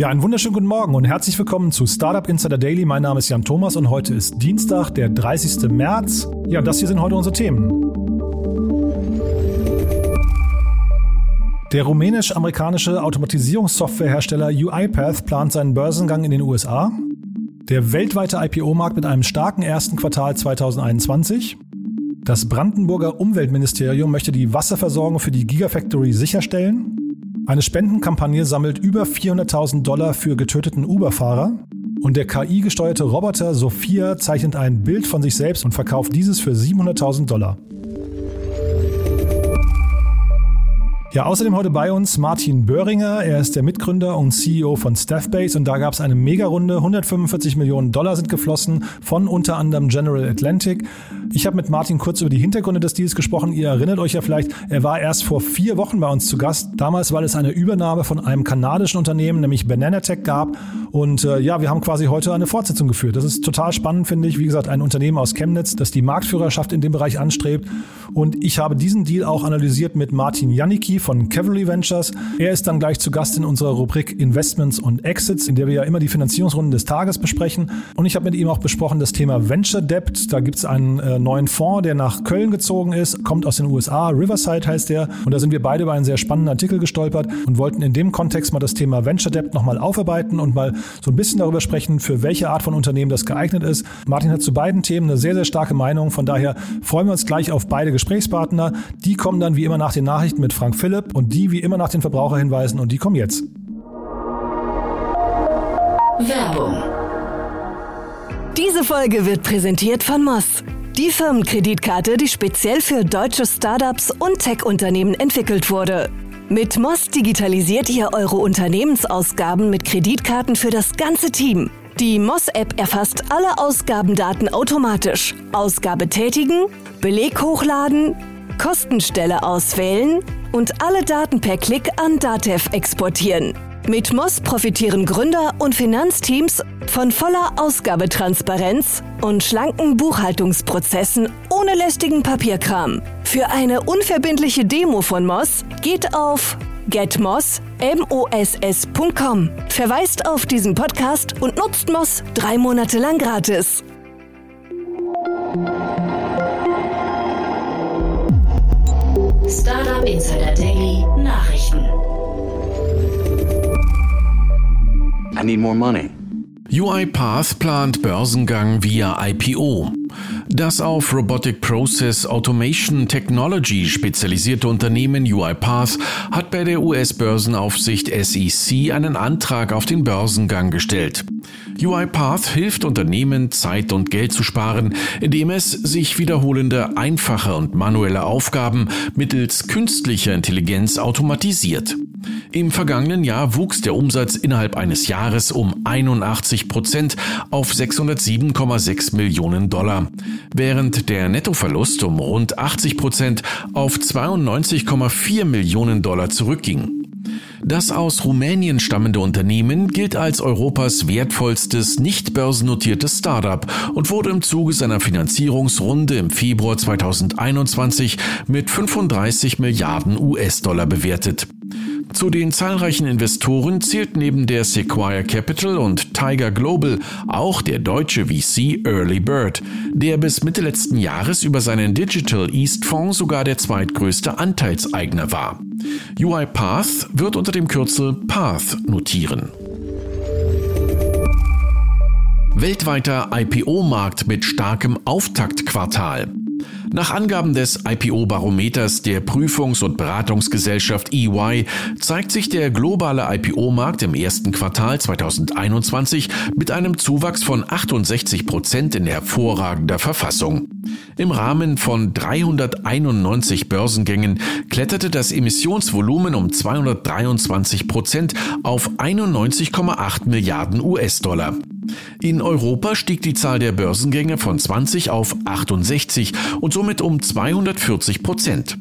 Ja, einen wunderschönen guten Morgen und herzlich willkommen zu Startup Insider Daily. Mein Name ist Jan Thomas und heute ist Dienstag, der 30. März. Ja, das hier sind heute unsere Themen. Der rumänisch-amerikanische Automatisierungssoftwarehersteller UiPath plant seinen Börsengang in den USA. Der weltweite IPO-Markt mit einem starken ersten Quartal 2021. Das Brandenburger Umweltministerium möchte die Wasserversorgung für die Gigafactory sicherstellen. Eine Spendenkampagne sammelt über 400.000 Dollar für getöteten Uber-Fahrer. Und der KI-gesteuerte Roboter Sophia zeichnet ein Bild von sich selbst und verkauft dieses für 700.000 Dollar. Ja, außerdem heute bei uns Martin Böhringer. Er ist der Mitgründer und CEO von Staffbase und da gab es eine Megarunde. 145 Millionen Dollar sind geflossen von unter anderem General Atlantic. Ich habe mit Martin kurz über die Hintergründe des Deals gesprochen. Ihr erinnert euch ja vielleicht, er war erst vor vier Wochen bei uns zu Gast. Damals, weil es eine Übernahme von einem kanadischen Unternehmen, nämlich Bananatech, gab. Und äh, ja, wir haben quasi heute eine Fortsetzung geführt. Das ist total spannend, finde ich. Wie gesagt, ein Unternehmen aus Chemnitz, das die Marktführerschaft in dem Bereich anstrebt. Und ich habe diesen Deal auch analysiert mit Martin Janicki von Cavalry Ventures. Er ist dann gleich zu Gast in unserer Rubrik Investments und Exits, in der wir ja immer die Finanzierungsrunden des Tages besprechen. Und ich habe mit ihm auch besprochen das Thema Venture Debt. Da gibt es einen äh, neuen Fonds, der nach Köln gezogen ist, kommt aus den USA. Riverside heißt der. Und da sind wir beide über einen sehr spannenden Artikel gestolpert und wollten in dem Kontext mal das Thema Venture Debt nochmal aufarbeiten und mal so ein bisschen darüber sprechen, für welche Art von Unternehmen das geeignet ist. Martin hat zu beiden Themen eine sehr, sehr starke Meinung. Von daher freuen wir uns gleich auf beide Gesprächspartner. Die kommen dann wie immer nach den Nachrichten mit Frank Philipp und die wie immer nach den Verbraucherhinweisen und die kommen jetzt. Werbung. Diese Folge wird präsentiert von Moss. Die Firmenkreditkarte, die speziell für deutsche Startups und Tech-Unternehmen entwickelt wurde. Mit Moss digitalisiert ihr eure Unternehmensausgaben mit Kreditkarten für das ganze Team. Die Moss-App erfasst alle Ausgabendaten automatisch. Ausgabe tätigen, Beleg hochladen, Kostenstelle auswählen und alle Daten per Klick an Datev exportieren. Mit Moss profitieren Gründer und Finanzteams von voller Ausgabetransparenz und schlanken Buchhaltungsprozessen ohne lästigen Papierkram. Für eine unverbindliche Demo von Moss geht auf getmoss.com. Verweist auf diesen Podcast und nutzt Moss drei Monate lang gratis. Insider Daily Nachrichten. I need more money. UiPath plant Börsengang via IPO. Das auf Robotic Process Automation Technology spezialisierte Unternehmen UiPath hat bei der US-Börsenaufsicht SEC einen Antrag auf den Börsengang gestellt. UiPath hilft Unternehmen, Zeit und Geld zu sparen, indem es sich wiederholende, einfache und manuelle Aufgaben mittels künstlicher Intelligenz automatisiert. Im vergangenen Jahr wuchs der Umsatz innerhalb eines Jahres um 81 Prozent auf 607,6 Millionen Dollar, während der Nettoverlust um rund 80 Prozent auf 92,4 Millionen Dollar zurückging. Das aus Rumänien stammende Unternehmen gilt als Europas wertvollstes nicht börsennotiertes Startup und wurde im Zuge seiner Finanzierungsrunde im Februar 2021 mit 35 Milliarden US-Dollar bewertet. Zu den zahlreichen Investoren zählt neben der Sequoia Capital und Tiger Global auch der deutsche VC Early Bird, der bis Mitte letzten Jahres über seinen Digital East Fonds sogar der zweitgrößte Anteilseigner war. UiPath wird unter dem Kürzel Path notieren. Weltweiter IPO-Markt mit starkem Auftaktquartal. Nach Angaben des IPO-Barometers der Prüfungs- und Beratungsgesellschaft EY zeigt sich der globale IPO-Markt im ersten Quartal 2021 mit einem Zuwachs von 68 Prozent in hervorragender Verfassung. Im Rahmen von 391 Börsengängen kletterte das Emissionsvolumen um 223 Prozent auf 91,8 Milliarden US-Dollar. In Europa stieg die Zahl der Börsengänge von 20 auf 68 und somit um 240 Prozent.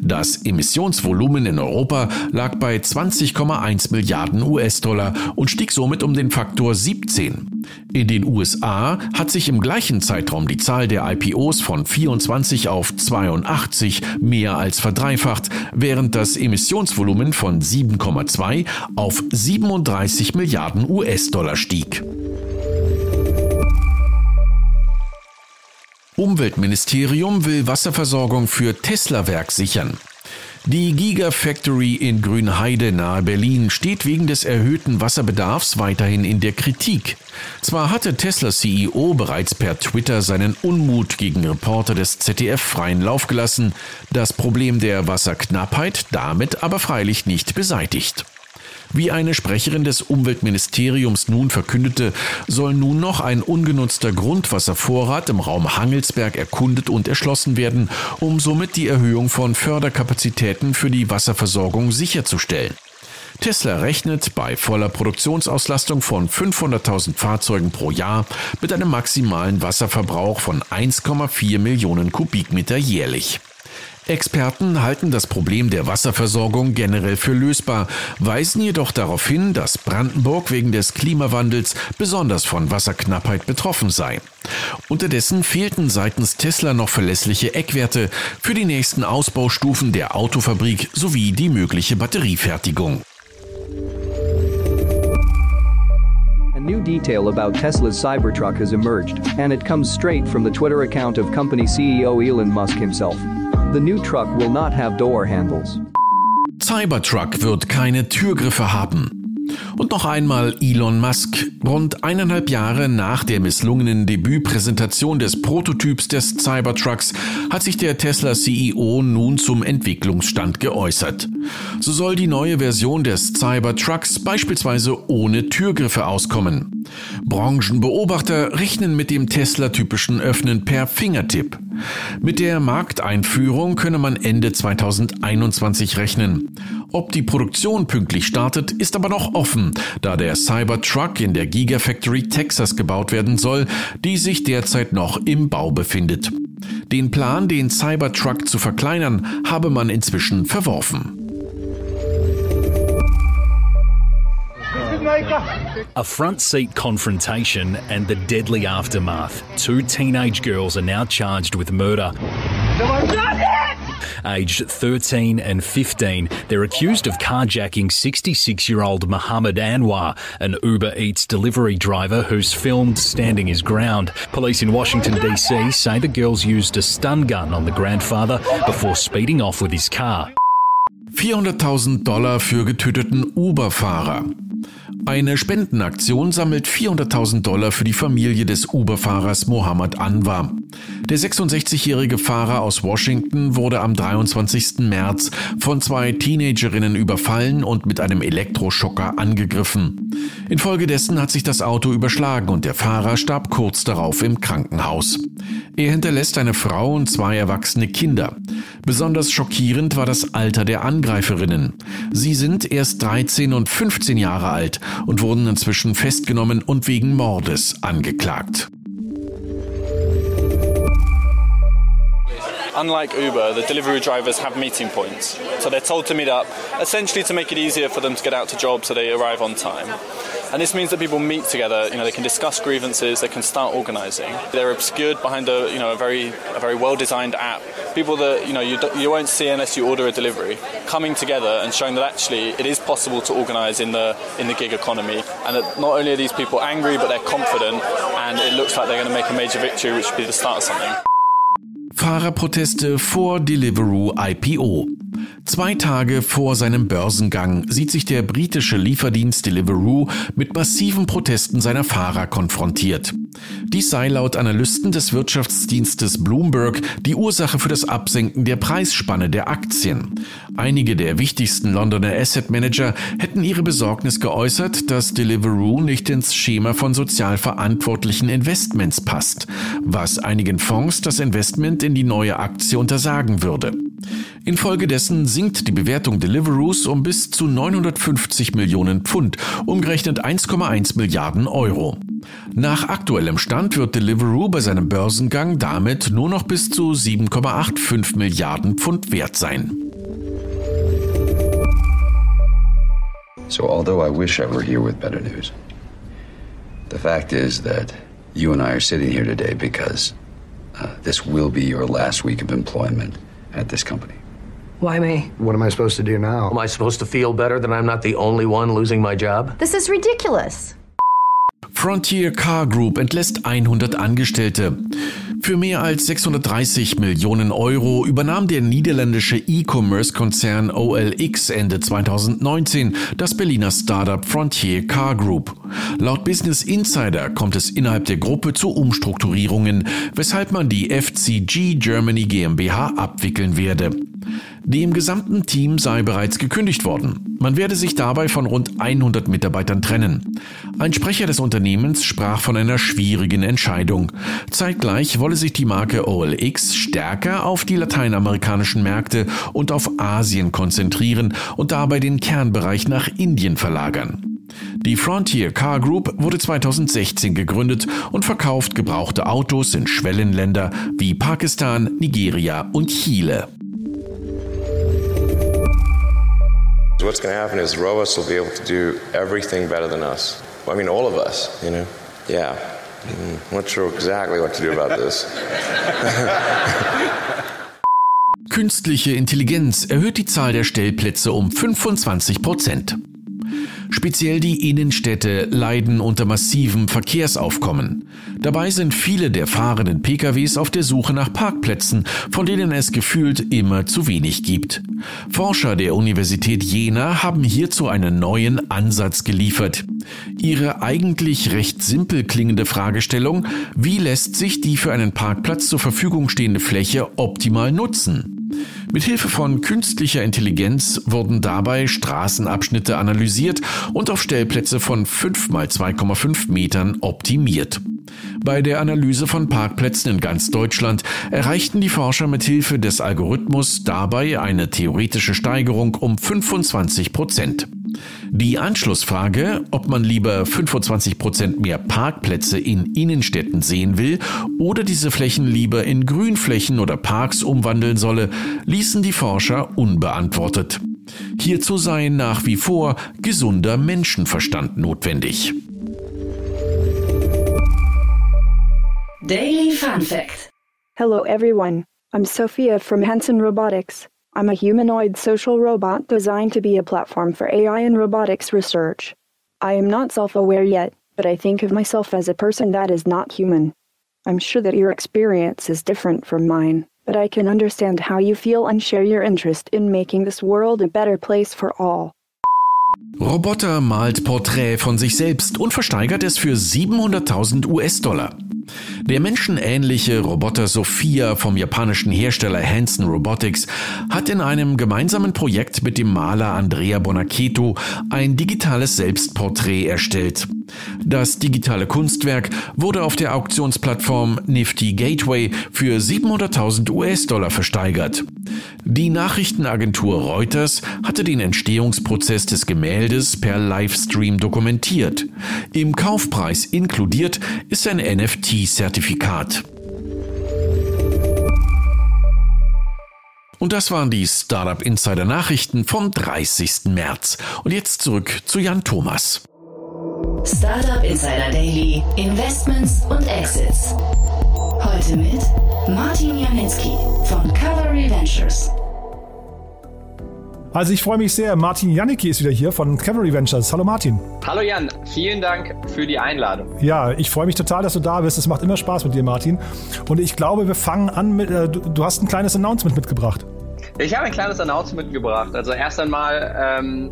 Das Emissionsvolumen in Europa lag bei 20,1 Milliarden US-Dollar und stieg somit um den Faktor 17. In den USA hat sich im gleichen Zeitraum die Zahl der IPOs von 24 auf 82 mehr als verdreifacht, während das Emissionsvolumen von 7,2 auf 37 Milliarden US-Dollar stieg. Umweltministerium will Wasserversorgung für Tesla-Werk sichern. Die Gigafactory in Grünheide nahe Berlin steht wegen des erhöhten Wasserbedarfs weiterhin in der Kritik. Zwar hatte Tesla CEO bereits per Twitter seinen Unmut gegen Reporter des ZDF freien Lauf gelassen, das Problem der Wasserknappheit damit aber freilich nicht beseitigt. Wie eine Sprecherin des Umweltministeriums nun verkündete, soll nun noch ein ungenutzter Grundwasservorrat im Raum Hangelsberg erkundet und erschlossen werden, um somit die Erhöhung von Förderkapazitäten für die Wasserversorgung sicherzustellen. Tesla rechnet bei voller Produktionsauslastung von 500.000 Fahrzeugen pro Jahr mit einem maximalen Wasserverbrauch von 1,4 Millionen Kubikmeter jährlich. Experten halten das Problem der Wasserversorgung generell für lösbar, weisen jedoch darauf hin, dass Brandenburg wegen des Klimawandels besonders von Wasserknappheit betroffen sei. Unterdessen fehlten seitens Tesla noch verlässliche Eckwerte für die nächsten Ausbaustufen der Autofabrik sowie die mögliche Batteriefertigung. New detail about Tesla's Cybertruck has emerged, and it comes straight from the Twitter account of company CEO Elon Musk himself. The new truck will not have door handles. Cybertruck wird keine Türgriffe haben. Und noch einmal Elon Musk. Rund eineinhalb Jahre nach der misslungenen Debütpräsentation des Prototyps des Cybertrucks hat sich der Tesla CEO nun zum Entwicklungsstand geäußert. So soll die neue Version des Cybertrucks beispielsweise ohne Türgriffe auskommen. Branchenbeobachter rechnen mit dem Tesla-typischen Öffnen per Fingertipp. Mit der Markteinführung könne man Ende 2021 rechnen. Ob die Produktion pünktlich startet, ist aber noch offen, da der Cybertruck in der Gigafactory Texas gebaut werden soll, die sich derzeit noch im Bau befindet. Den Plan, den Cybertruck zu verkleinern, habe man inzwischen verworfen. A front seat confrontation and the deadly aftermath. Two teenage girls are now charged with murder. Aged 13 and 15, they're accused of carjacking 66 year old Mohammed Anwar, an Uber Eats delivery driver who's filmed standing his ground. Police in Washington, D.C. say the girls used a stun gun on the grandfather before speeding off with his car. 400.000 Dollar für getöteten Uber-Fahrer. Eine Spendenaktion sammelt 400.000 Dollar für die Familie des Uber-Fahrers Mohammed Anwar. Der 66-jährige Fahrer aus Washington wurde am 23. März von zwei Teenagerinnen überfallen und mit einem Elektroschocker angegriffen. Infolgedessen hat sich das Auto überschlagen und der Fahrer starb kurz darauf im Krankenhaus. Er hinterlässt eine Frau und zwei erwachsene Kinder. Besonders schockierend war das Alter der Angreiferinnen. Sie sind erst 13 und 15 Jahre alt und wurden inzwischen festgenommen und wegen Mordes angeklagt. Unlike Uber, the delivery drivers have meeting points. So they're told to meet up, essentially to make it easier for them to get out to jobs so they arrive on time. And this means that people meet together, you know, they can discuss grievances, they can start organizing. They're obscured behind a, you know, a very, a very well-designed app. People that, you know, you, you won't see unless you order a delivery, coming together and showing that actually it is possible to organize in the, in the gig economy. And that not only are these people angry, but they're confident and it looks like they're going to make a major victory, which would be the start of something. Fahrerproteste vor Deliveroo IPO. Zwei Tage vor seinem Börsengang sieht sich der britische Lieferdienst Deliveroo mit massiven Protesten seiner Fahrer konfrontiert. Dies sei laut Analysten des Wirtschaftsdienstes Bloomberg die Ursache für das Absenken der Preisspanne der Aktien. Einige der wichtigsten Londoner Asset Manager hätten ihre Besorgnis geäußert, dass Deliveroo nicht ins Schema von sozial verantwortlichen Investments passt, was einigen Fonds das Investment in die neue Aktie untersagen würde. Infolgedessen sinkt die Bewertung Deliveroos um bis zu 950 Millionen Pfund, umgerechnet 1,1 Milliarden Euro. Nach aktuellem Stand wird Deliveroo bei seinem Börsengang damit nur noch bis zu 7,85 Milliarden Pfund wert sein. So, although I wish I were here with better news, the fact is that you and I are sitting here today because uh, this will be your last week of employment at this company. Why me? What am I supposed to do now? Am I supposed to feel better that I'm not the only one losing my job? This is ridiculous. Frontier Car Group entlässt 100 Angestellte. Für mehr als 630 Millionen Euro übernahm der niederländische E-Commerce-Konzern OLX Ende 2019 das Berliner Startup Frontier Car Group. Laut Business Insider kommt es innerhalb der Gruppe zu Umstrukturierungen, weshalb man die FCG Germany GmbH abwickeln werde. Dem gesamten Team sei bereits gekündigt worden. Man werde sich dabei von rund 100 Mitarbeitern trennen. Ein Sprecher des Unternehmens sprach von einer schwierigen Entscheidung. Zeitgleich wolle sich die Marke OLX stärker auf die lateinamerikanischen Märkte und auf Asien konzentrieren und dabei den Kernbereich nach Indien verlagern. Die Frontier Car Group wurde 2016 gegründet und verkauft gebrauchte Autos in Schwellenländer wie Pakistan, Nigeria und Chile. What's going to happen is robots will be able to do everything better than us. I mean, all of us, you know? Yeah. I'm not sure exactly what to do about this. Künstliche Intelligenz erhöht die Zahl der Stellplätze um 25 Prozent. Speziell die Innenstädte leiden unter massivem Verkehrsaufkommen. Dabei sind viele der fahrenden PKWs auf der Suche nach Parkplätzen, von denen es gefühlt immer zu wenig gibt. Forscher der Universität Jena haben hierzu einen neuen Ansatz geliefert. Ihre eigentlich recht simpel klingende Fragestellung, wie lässt sich die für einen Parkplatz zur Verfügung stehende Fläche optimal nutzen? Mithilfe von künstlicher Intelligenz wurden dabei Straßenabschnitte analysiert und auf Stellplätze von 5 mal 2,5 Metern optimiert. Bei der Analyse von Parkplätzen in ganz Deutschland erreichten die Forscher mithilfe des Algorithmus dabei eine theoretische Steigerung um 25 Prozent. Die Anschlussfrage, ob man lieber 25 Prozent mehr Parkplätze in Innenstädten sehen will oder diese Flächen lieber in Grünflächen oder Parks umwandeln solle, ließen die Forscher unbeantwortet. Hierzu sei nach wie vor gesunder Menschenverstand notwendig. Daily Fun Fact. Hello everyone. I'm Sophia from Hanson Robotics. I'm a humanoid social robot designed to be a platform for AI and robotics research. I am not self aware yet, but I think of myself as a person that is not human. I'm sure that your experience is different from mine, but I can understand how you feel and share your interest in making this world a better place for all. Roboter malt Porträt von sich selbst und versteigert es für 700.000 US-Dollar. Der menschenähnliche Roboter Sophia vom japanischen Hersteller Hanson Robotics hat in einem gemeinsamen Projekt mit dem Maler Andrea Bonaceto ein digitales Selbstporträt erstellt. Das digitale Kunstwerk wurde auf der Auktionsplattform Nifty Gateway für 700.000 US-Dollar versteigert. Die Nachrichtenagentur Reuters hatte den Entstehungsprozess des Gemäldes per Livestream dokumentiert. Im Kaufpreis inkludiert ist ein NFT-Zertifikat. Und das waren die Startup Insider Nachrichten vom 30. März. Und jetzt zurück zu Jan Thomas. Startup Insider Daily, Investments und Exits. Heute mit Martin Janicki von Cavalry Ventures. Also ich freue mich sehr. Martin Janicki ist wieder hier von Cavalry Ventures. Hallo Martin. Hallo Jan, vielen Dank für die Einladung. Ja, ich freue mich total, dass du da bist. Es macht immer Spaß mit dir, Martin. Und ich glaube, wir fangen an mit, äh, du, du, hast ein kleines Announcement mitgebracht. Ich habe ein kleines Announcement mitgebracht. Also erst einmal ähm,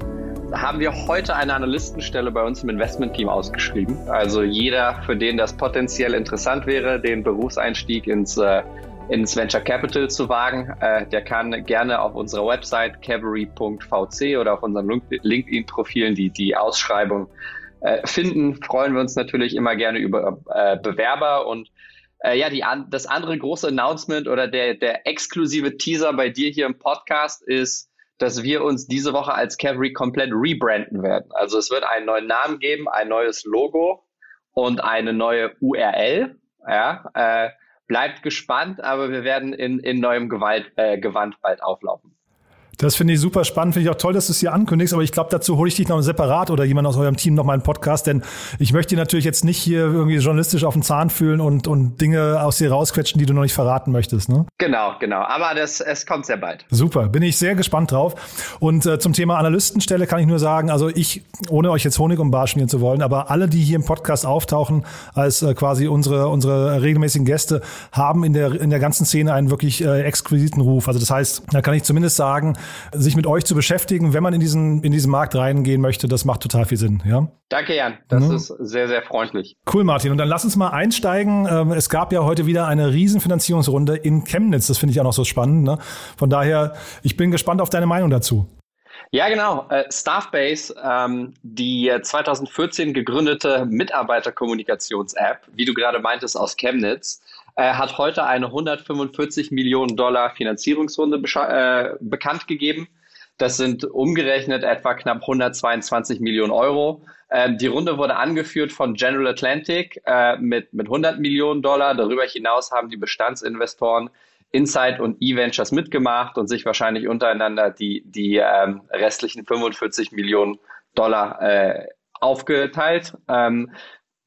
haben wir heute eine Analystenstelle bei uns im Investment-Team ausgeschrieben. Also jeder, für den das potenziell interessant wäre, den Berufseinstieg ins, äh, ins Venture Capital zu wagen, äh, der kann gerne auf unserer Website cavalry.vc oder auf unseren LinkedIn-Profilen die, die Ausschreibung äh, finden. Freuen wir uns natürlich immer gerne über äh, Bewerber und äh, ja, die, das andere große Announcement oder der, der exklusive Teaser bei dir hier im Podcast ist, dass wir uns diese Woche als Cavalry komplett rebranden werden. Also es wird einen neuen Namen geben, ein neues Logo und eine neue URL. Ja, äh, bleibt gespannt, aber wir werden in, in neuem Gewalt, äh, Gewand bald auflaufen. Das finde ich super spannend. Finde ich auch toll, dass du es hier ankündigst. Aber ich glaube, dazu hole ich dich noch separat oder jemand aus eurem Team noch mal einen Podcast. Denn ich möchte dir natürlich jetzt nicht hier irgendwie journalistisch auf den Zahn fühlen und, und Dinge aus dir rausquetschen, die du noch nicht verraten möchtest. Ne? Genau, genau. Aber das, es kommt sehr bald. Super. Bin ich sehr gespannt drauf. Und äh, zum Thema Analystenstelle kann ich nur sagen, also ich, ohne euch jetzt Honig um Bar schmieren zu wollen, aber alle, die hier im Podcast auftauchen, als äh, quasi unsere, unsere regelmäßigen Gäste, haben in der, in der ganzen Szene einen wirklich äh, exquisiten Ruf. Also das heißt, da kann ich zumindest sagen, sich mit euch zu beschäftigen, wenn man in diesen, in diesen Markt reingehen möchte, das macht total viel Sinn, ja? Danke, Jan. Das mhm. ist sehr, sehr freundlich. Cool, Martin. Und dann lass uns mal einsteigen. Ähm, es gab ja heute wieder eine Riesenfinanzierungsrunde in Chemnitz. Das finde ich auch noch so spannend. Ne? Von daher, ich bin gespannt auf deine Meinung dazu. Ja, genau. Äh, Staffbase, ähm, die 2014 gegründete Mitarbeiterkommunikations-App, wie du gerade meintest, aus Chemnitz, äh, hat heute eine 145 Millionen Dollar Finanzierungsrunde äh, bekannt gegeben. Das sind umgerechnet etwa knapp 122 Millionen Euro. Ähm, die Runde wurde angeführt von General Atlantic äh, mit, mit 100 Millionen Dollar. Darüber hinaus haben die Bestandsinvestoren Insight und E-Ventures mitgemacht und sich wahrscheinlich untereinander die, die ähm, restlichen 45 Millionen Dollar äh, aufgeteilt. Ähm,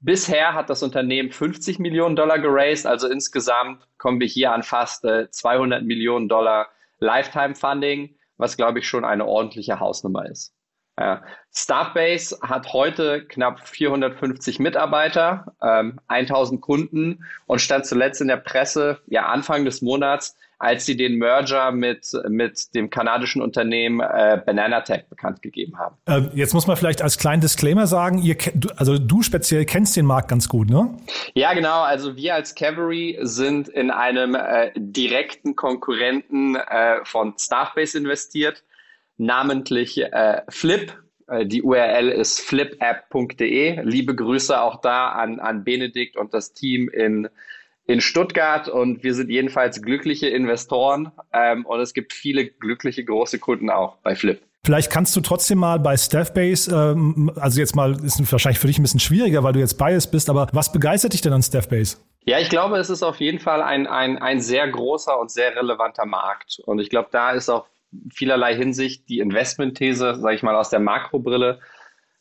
Bisher hat das Unternehmen 50 Millionen Dollar geraced, also insgesamt kommen wir hier an fast äh, 200 Millionen Dollar Lifetime Funding, was glaube ich schon eine ordentliche Hausnummer ist. Ja. Staffbase hat heute knapp 450 Mitarbeiter, ähm, 1000 Kunden und stand zuletzt in der Presse, ja Anfang des Monats, als sie den Merger mit, mit dem kanadischen Unternehmen äh, Bananatech bekannt gegeben haben. Ähm, jetzt muss man vielleicht als kleinen Disclaimer sagen, ihr, also du speziell kennst den Markt ganz gut, ne? Ja, genau. Also wir als Cavalry sind in einem äh, direkten Konkurrenten äh, von Staffbase investiert, namentlich äh, Flip. Äh, die URL ist flipapp.de. Liebe Grüße auch da an, an Benedikt und das Team in in Stuttgart und wir sind jedenfalls glückliche Investoren ähm, und es gibt viele glückliche große Kunden auch bei Flip. Vielleicht kannst du trotzdem mal bei Staffbase, ähm, also jetzt mal, ist wahrscheinlich für dich ein bisschen schwieriger, weil du jetzt biased bist, aber was begeistert dich denn an Staffbase? Ja, ich glaube, es ist auf jeden Fall ein, ein, ein sehr großer und sehr relevanter Markt. Und ich glaube, da ist auch vielerlei Hinsicht die Investmentthese, sage ich mal, aus der Makrobrille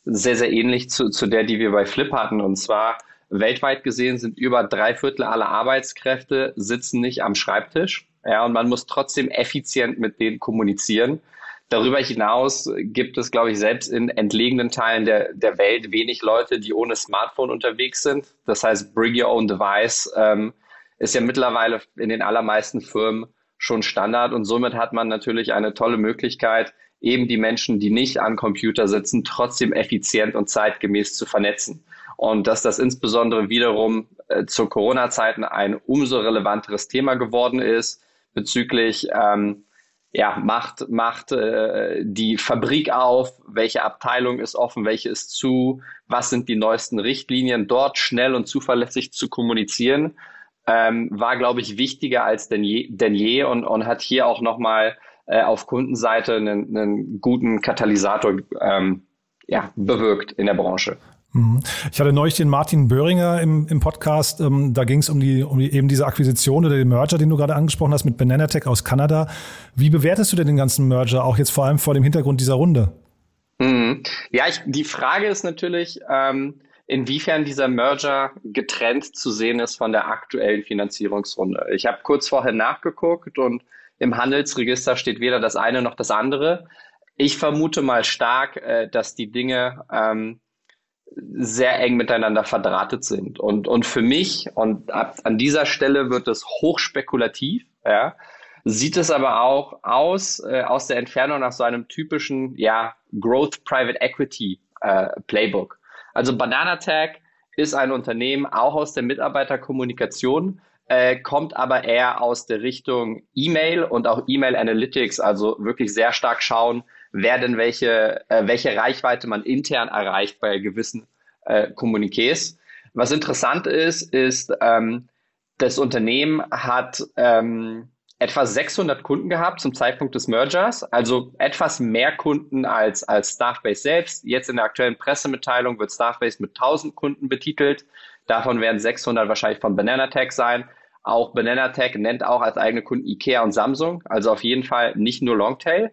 sehr, sehr ähnlich zu, zu der, die wir bei Flip hatten. Und zwar weltweit gesehen sind über drei Viertel aller Arbeitskräfte sitzen nicht am Schreibtisch. Ja, und man muss trotzdem effizient mit denen kommunizieren. Darüber hinaus gibt es, glaube ich, selbst in entlegenen Teilen der, der Welt wenig Leute, die ohne Smartphone unterwegs sind. Das heißt, Bring Your Own Device ähm, ist ja mittlerweile in den allermeisten Firmen schon Standard und somit hat man natürlich eine tolle Möglichkeit, eben die Menschen, die nicht am Computer sitzen, trotzdem effizient und zeitgemäß zu vernetzen und dass das insbesondere wiederum äh, zu Corona-Zeiten ein umso relevanteres Thema geworden ist bezüglich ähm, ja, macht, macht äh, die Fabrik auf, welche Abteilung ist offen, welche ist zu, was sind die neuesten Richtlinien, dort schnell und zuverlässig zu kommunizieren, ähm, war, glaube ich, wichtiger als denn je, denn je und, und hat hier auch nochmal äh, auf Kundenseite einen, einen guten Katalysator ähm, ja, bewirkt in der Branche. Mhm. Ich hatte neulich den Martin Böhringer im, im Podcast. Ähm, da ging es um die, um die, eben diese Akquisition oder den Merger, den du gerade angesprochen hast mit Bananatech aus Kanada. Wie bewertest du denn den ganzen Merger, auch jetzt vor allem vor dem Hintergrund dieser Runde? Mhm. Ja, ich, die Frage ist natürlich, ähm, inwiefern dieser Merger getrennt zu sehen ist von der aktuellen Finanzierungsrunde. Ich habe kurz vorher nachgeguckt und im Handelsregister steht weder das eine noch das andere. Ich vermute mal stark, äh, dass die Dinge ähm, sehr eng miteinander verdrahtet sind. Und, und für mich, und ab, an dieser Stelle wird es hochspekulativ, ja, sieht es aber auch aus, äh, aus der Entfernung nach so einem typischen, ja, Growth Private Equity äh, Playbook. Also Banana Tag ist ein Unternehmen auch aus der Mitarbeiterkommunikation, äh, kommt aber eher aus der Richtung E-Mail und auch E-Mail Analytics, also wirklich sehr stark schauen, wer denn welche, äh, welche Reichweite man intern erreicht bei gewissen äh, Kommuniqués. Was interessant ist, ist, ähm, das Unternehmen hat ähm, etwa 600 Kunden gehabt zum Zeitpunkt des Mergers, also etwas mehr Kunden als, als Staffbase selbst. Jetzt in der aktuellen Pressemitteilung wird Staffbase mit 1000 Kunden betitelt. Davon werden 600 wahrscheinlich von Bananatech sein. Auch Bananatech nennt auch als eigene Kunden IKEA und Samsung, also auf jeden Fall nicht nur Longtail.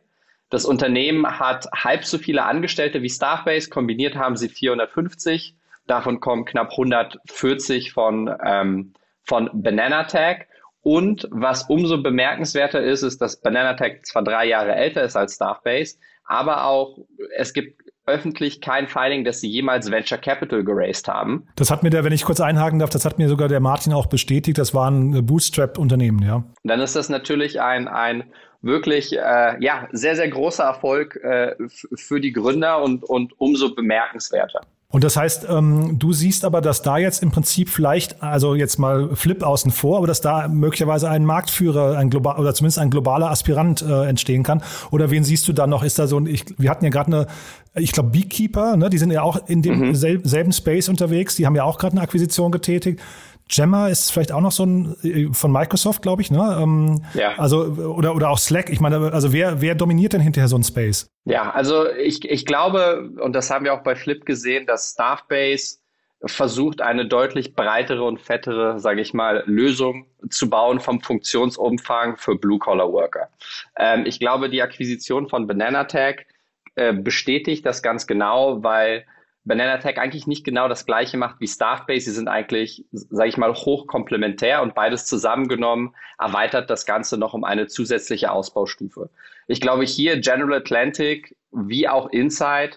Das Unternehmen hat halb so viele Angestellte wie Staffbase, kombiniert haben sie 450. Davon kommen knapp 140 von, ähm, von Bananatech. Und was umso bemerkenswerter ist, ist, dass Bananatech zwar drei Jahre älter ist als Staffbase, aber auch es gibt öffentlich kein Filing, dass sie jemals Venture Capital geraced haben. Das hat mir der, wenn ich kurz einhaken darf, das hat mir sogar der Martin auch bestätigt. Das waren Bootstrap-Unternehmen, ja. Dann ist das natürlich ein, ein wirklich äh, ja, sehr, sehr großer Erfolg äh, für die Gründer und, und umso bemerkenswerter. Und das heißt, ähm, du siehst aber, dass da jetzt im Prinzip vielleicht, also jetzt mal Flip außen vor, aber dass da möglicherweise ein Marktführer, ein global oder zumindest ein globaler Aspirant äh, entstehen kann. Oder wen siehst du da noch? Ist da so ein, ich, wir hatten ja gerade eine, ich glaube Beekeeper, ne? Die sind ja auch in dem mhm. selben Space unterwegs. Die haben ja auch gerade eine Akquisition getätigt. Gemma ist vielleicht auch noch so ein äh, von Microsoft, glaube ich, ne? Ähm, ja. Also oder oder auch Slack. Ich meine, also wer wer dominiert denn hinterher so ein Space? Ja, also ich ich glaube und das haben wir auch bei Flip gesehen, dass Staffbase versucht eine deutlich breitere und fettere, sage ich mal, Lösung zu bauen vom Funktionsumfang für Blue-Collar-Worker. Ähm, ich glaube, die Akquisition von Bananatech äh, bestätigt das ganz genau, weil Banana Tech eigentlich nicht genau das gleiche macht wie Staffbase. Sie sind eigentlich, sage ich mal, hochkomplementär und beides zusammengenommen erweitert das Ganze noch um eine zusätzliche Ausbaustufe. Ich glaube, hier General Atlantic wie auch Inside,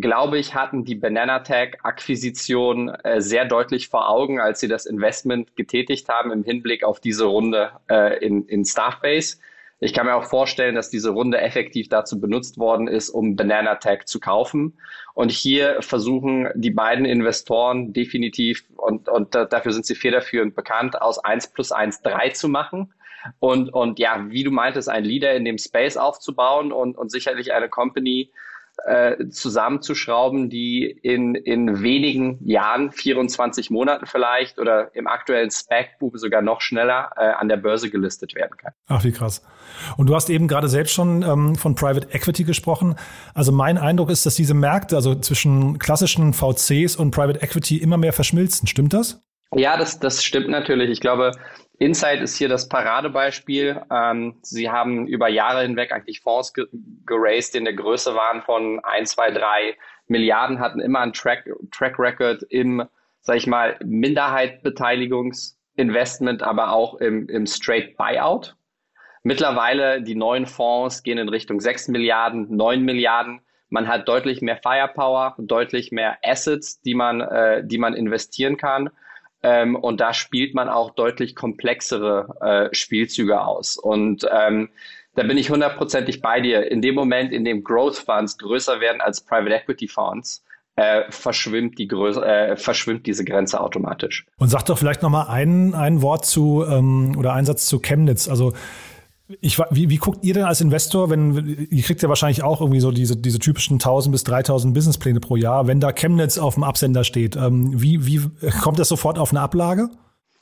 glaube ich, hatten die Banana Tech Akquisition äh, sehr deutlich vor Augen, als sie das Investment getätigt haben im Hinblick auf diese Runde äh, in, in Staffbase. Ich kann mir auch vorstellen, dass diese Runde effektiv dazu benutzt worden ist, um Banana Tech zu kaufen. Und hier versuchen die beiden Investoren definitiv, und, und dafür sind sie federführend bekannt, aus 1 plus 1 3 zu machen. Und, und ja, wie du meintest, ein Leader in dem Space aufzubauen und, und sicherlich eine Company, äh, zusammenzuschrauben, die in, in wenigen Jahren, 24 Monaten vielleicht oder im aktuellen Spec-Bube sogar noch schneller äh, an der Börse gelistet werden kann. Ach, wie krass. Und du hast eben gerade selbst schon ähm, von Private Equity gesprochen. Also mein Eindruck ist, dass diese Märkte, also zwischen klassischen VCs und Private Equity immer mehr verschmilzen. Stimmt das? Ja, das, das stimmt natürlich. Ich glaube, Insight ist hier das Paradebeispiel. Ähm, sie haben über Jahre hinweg eigentlich Fonds ge geraced, die in der Größe waren von 1, 2, 3 Milliarden, hatten immer einen Track, Track Record im, sag ich mal, Minderheitbeteiligungsinvestment, aber auch im, im Straight Buyout. Mittlerweile die neuen Fonds gehen in Richtung 6 Milliarden, 9 Milliarden. Man hat deutlich mehr Firepower, deutlich mehr Assets, die man, äh, die man investieren kann. Ähm, und da spielt man auch deutlich komplexere äh, Spielzüge aus. Und ähm, da bin ich hundertprozentig bei dir. In dem Moment, in dem Growth Funds größer werden als Private Equity Funds, äh, verschwimmt, die Größe, äh, verschwimmt diese Grenze automatisch. Und sag doch vielleicht noch mal ein, ein Wort zu ähm, oder ein Satz zu Chemnitz. Also ich, wie, wie guckt ihr denn als Investor, wenn ihr kriegt ja wahrscheinlich auch irgendwie so diese, diese typischen 1000 bis 3000 Businesspläne pro Jahr, wenn da Chemnitz auf dem Absender steht, ähm, wie, wie kommt das sofort auf eine Ablage?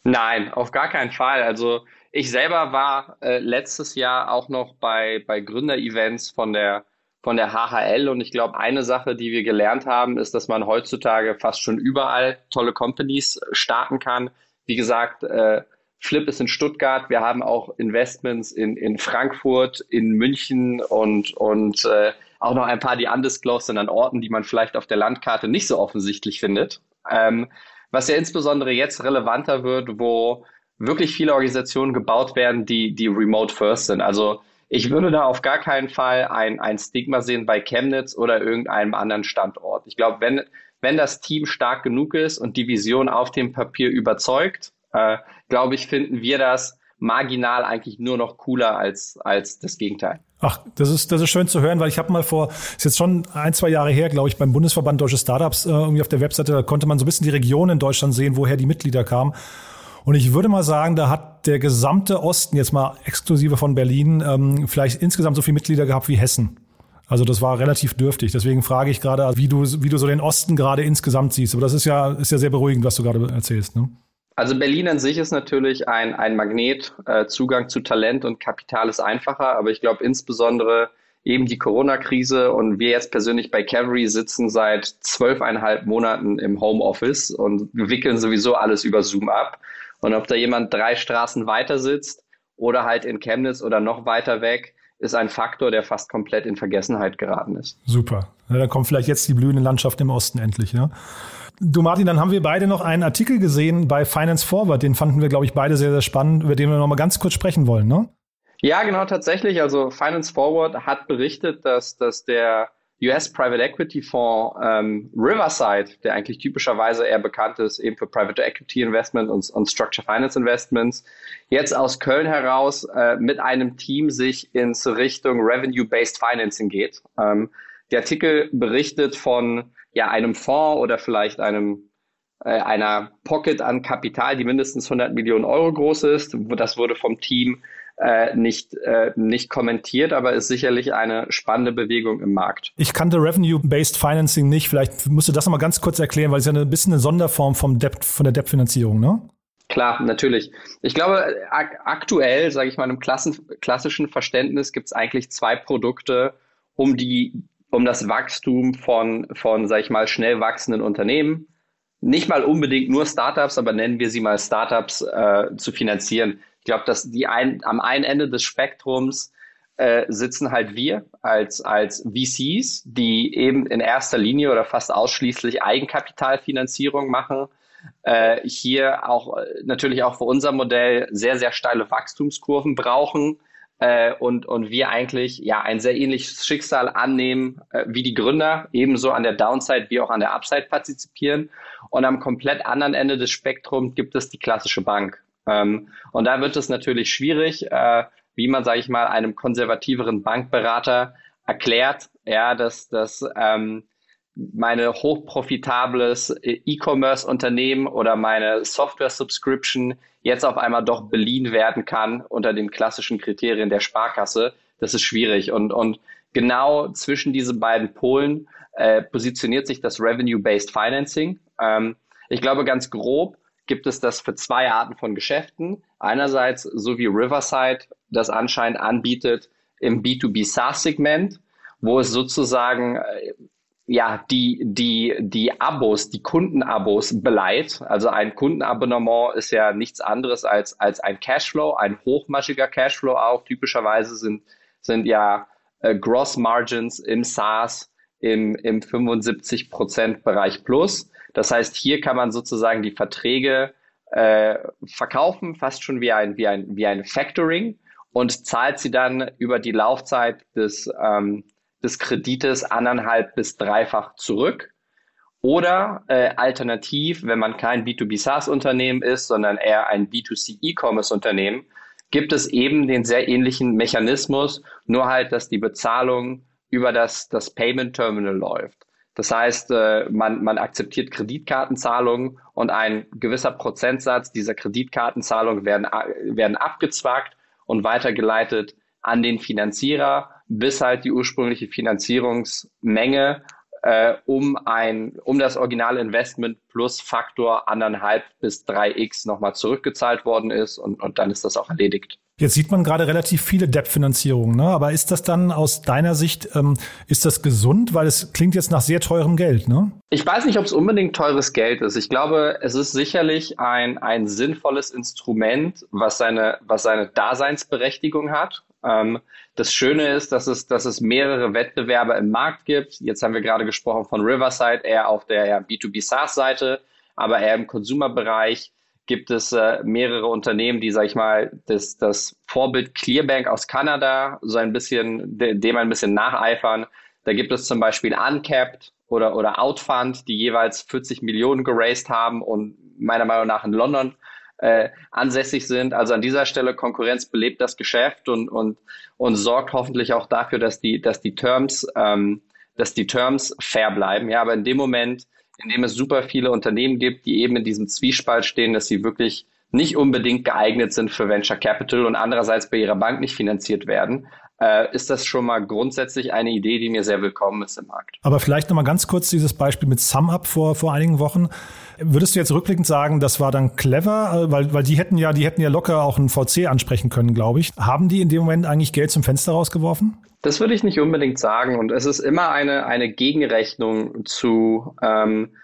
Nein, auf gar keinen Fall. Also ich selber war äh, letztes Jahr auch noch bei, bei Gründerevents von der von der HHL und ich glaube, eine Sache, die wir gelernt haben, ist, dass man heutzutage fast schon überall tolle Companies starten kann. Wie gesagt, äh, Flip ist in Stuttgart. Wir haben auch Investments in, in Frankfurt, in München und, und äh, auch noch ein paar, die undisclosed sind an Orten, die man vielleicht auf der Landkarte nicht so offensichtlich findet. Ähm, was ja insbesondere jetzt relevanter wird, wo wirklich viele Organisationen gebaut werden, die, die remote first sind. Also ich würde da auf gar keinen Fall ein, ein Stigma sehen bei Chemnitz oder irgendeinem anderen Standort. Ich glaube, wenn, wenn das Team stark genug ist und die Vision auf dem Papier überzeugt, äh, glaube ich, finden wir das marginal eigentlich nur noch cooler als, als das Gegenteil. Ach, das ist, das ist schön zu hören, weil ich habe mal vor, ist jetzt schon ein, zwei Jahre her, glaube ich, beim Bundesverband Deutsche Startups äh, irgendwie auf der Webseite, da konnte man so ein bisschen die Region in Deutschland sehen, woher die Mitglieder kamen. Und ich würde mal sagen, da hat der gesamte Osten, jetzt mal exklusive von Berlin, ähm, vielleicht insgesamt so viele Mitglieder gehabt wie Hessen. Also das war relativ dürftig. Deswegen frage ich gerade, wie du, wie du so den Osten gerade insgesamt siehst. Aber das ist ja, ist ja sehr beruhigend, was du gerade erzählst. Ne? Also Berlin an sich ist natürlich ein, ein Magnet. Äh, Zugang zu Talent und Kapital ist einfacher, aber ich glaube insbesondere eben die Corona-Krise und wir jetzt persönlich bei Cavalry sitzen seit zwölfeinhalb Monaten im Homeoffice und wickeln sowieso alles über Zoom ab. Und ob da jemand drei Straßen weiter sitzt oder halt in Chemnitz oder noch weiter weg, ist ein Faktor, der fast komplett in Vergessenheit geraten ist. Super. Ja, dann kommt vielleicht jetzt die blühende Landschaft im Osten endlich, ja. Du Martin, dann haben wir beide noch einen Artikel gesehen bei Finance Forward, den fanden wir, glaube ich, beide sehr, sehr spannend, über den wir noch mal ganz kurz sprechen wollen, ne? Ja, genau, tatsächlich. Also Finance Forward hat berichtet, dass, dass der US Private Equity Fonds ähm, Riverside, der eigentlich typischerweise eher bekannt ist, eben für Private Equity Investment und, und Structure Finance Investments, jetzt aus Köln heraus äh, mit einem Team sich ins Richtung Revenue-Based Financing geht. Ähm, der Artikel berichtet von ja, einem Fonds oder vielleicht einem äh, einer Pocket an Kapital, die mindestens 100 Millionen Euro groß ist. Das wurde vom Team äh, nicht, äh, nicht kommentiert, aber ist sicherlich eine spannende Bewegung im Markt. Ich kannte Revenue-Based Financing nicht. Vielleicht musst du das nochmal ganz kurz erklären, weil es ja ein bisschen eine Sonderform vom Debt, von der Debt-Finanzierung, ne? Klar, natürlich. Ich glaube, ak aktuell, sage ich mal, im Klassen klassischen Verständnis gibt es eigentlich zwei Produkte, um die, um das Wachstum von, von, sage ich mal, schnell wachsenden Unternehmen, nicht mal unbedingt nur Startups, aber nennen wir sie mal Startups, äh, zu finanzieren. Ich glaube, dass die ein, am einen Ende des Spektrums äh, sitzen halt wir als, als VCs, die eben in erster Linie oder fast ausschließlich Eigenkapitalfinanzierung machen. Äh, hier auch natürlich auch für unser Modell sehr, sehr steile Wachstumskurven brauchen äh, und, und wir eigentlich ja ein sehr ähnliches Schicksal annehmen äh, wie die Gründer, ebenso an der Downside wie auch an der Upside partizipieren. Und am komplett anderen Ende des Spektrums gibt es die klassische Bank. Ähm, und da wird es natürlich schwierig, äh, wie man, sage ich mal, einem konservativeren Bankberater erklärt, ja, dass, dass ähm, meine hochprofitables E-Commerce-Unternehmen oder meine Software-Subscription jetzt auf einmal doch beliehen werden kann unter den klassischen Kriterien der Sparkasse. Das ist schwierig. Und, und genau zwischen diesen beiden Polen äh, positioniert sich das Revenue-Based Financing. Ähm, ich glaube ganz grob, gibt es das für zwei Arten von Geschäften. Einerseits, so wie Riverside das anscheinend anbietet, im B2B SaaS-Segment, wo es sozusagen äh, ja, die, die, die Abos, die Kundenabos beleiht. Also ein Kundenabonnement ist ja nichts anderes als, als ein Cashflow, ein hochmaschiger Cashflow auch. Typischerweise sind, sind ja äh, Gross Margins im SaaS im, im 75% Bereich plus. Das heißt, hier kann man sozusagen die Verträge äh, verkaufen, fast schon wie ein, wie, ein, wie ein Factoring und zahlt sie dann über die Laufzeit des, ähm, des Kredites anderthalb bis dreifach zurück. Oder äh, alternativ, wenn man kein B2B SaaS-Unternehmen ist, sondern eher ein B2C E-Commerce-Unternehmen, gibt es eben den sehr ähnlichen Mechanismus, nur halt, dass die Bezahlung über das, das Payment Terminal läuft. Das heißt, äh, man, man akzeptiert Kreditkartenzahlungen und ein gewisser Prozentsatz dieser Kreditkartenzahlungen werden, werden abgezwackt und weitergeleitet an den Finanzierer, bis halt die ursprüngliche Finanzierungsmenge äh, um ein, um das originale Investment plus Faktor anderthalb bis drei x nochmal zurückgezahlt worden ist und, und dann ist das auch erledigt. Jetzt sieht man gerade relativ viele Debt-Finanzierungen, ne? aber ist das dann aus deiner Sicht, ähm, ist das gesund? Weil es klingt jetzt nach sehr teurem Geld, ne? Ich weiß nicht, ob es unbedingt teures Geld ist. Ich glaube, es ist sicherlich ein, ein sinnvolles Instrument, was seine, was seine Daseinsberechtigung hat. Ähm, das Schöne ist, dass es, dass es mehrere Wettbewerber im Markt gibt. Jetzt haben wir gerade gesprochen von Riverside, eher auf der ja, B2B SaaS-Seite, aber eher im Konsumerbereich gibt es äh, mehrere Unternehmen, die, sag ich mal, das, das Vorbild Clearbank aus Kanada so ein bisschen, de, dem ein bisschen nacheifern. Da gibt es zum Beispiel Uncapped oder, oder Outfund, die jeweils 40 Millionen geraced haben und meiner Meinung nach in London äh, ansässig sind. Also an dieser Stelle Konkurrenz belebt das Geschäft und, und, und sorgt hoffentlich auch dafür, dass die, dass die Terms, ähm, dass die Terms fair bleiben. Ja, aber in dem Moment, in dem es super viele Unternehmen gibt, die eben in diesem Zwiespalt stehen, dass sie wirklich nicht unbedingt geeignet sind für Venture Capital und andererseits bei ihrer Bank nicht finanziert werden, äh, ist das schon mal grundsätzlich eine Idee, die mir sehr willkommen ist im Markt. Aber vielleicht noch mal ganz kurz dieses Beispiel mit SumUp vor, vor einigen Wochen. Würdest du jetzt rückblickend sagen, das war dann clever, äh, weil, weil die hätten ja, die hätten ja locker auch einen VC ansprechen können, glaube ich. Haben die in dem Moment eigentlich Geld zum Fenster rausgeworfen? Das würde ich nicht unbedingt sagen. Und es ist immer eine, eine Gegenrechnung zu, ähm,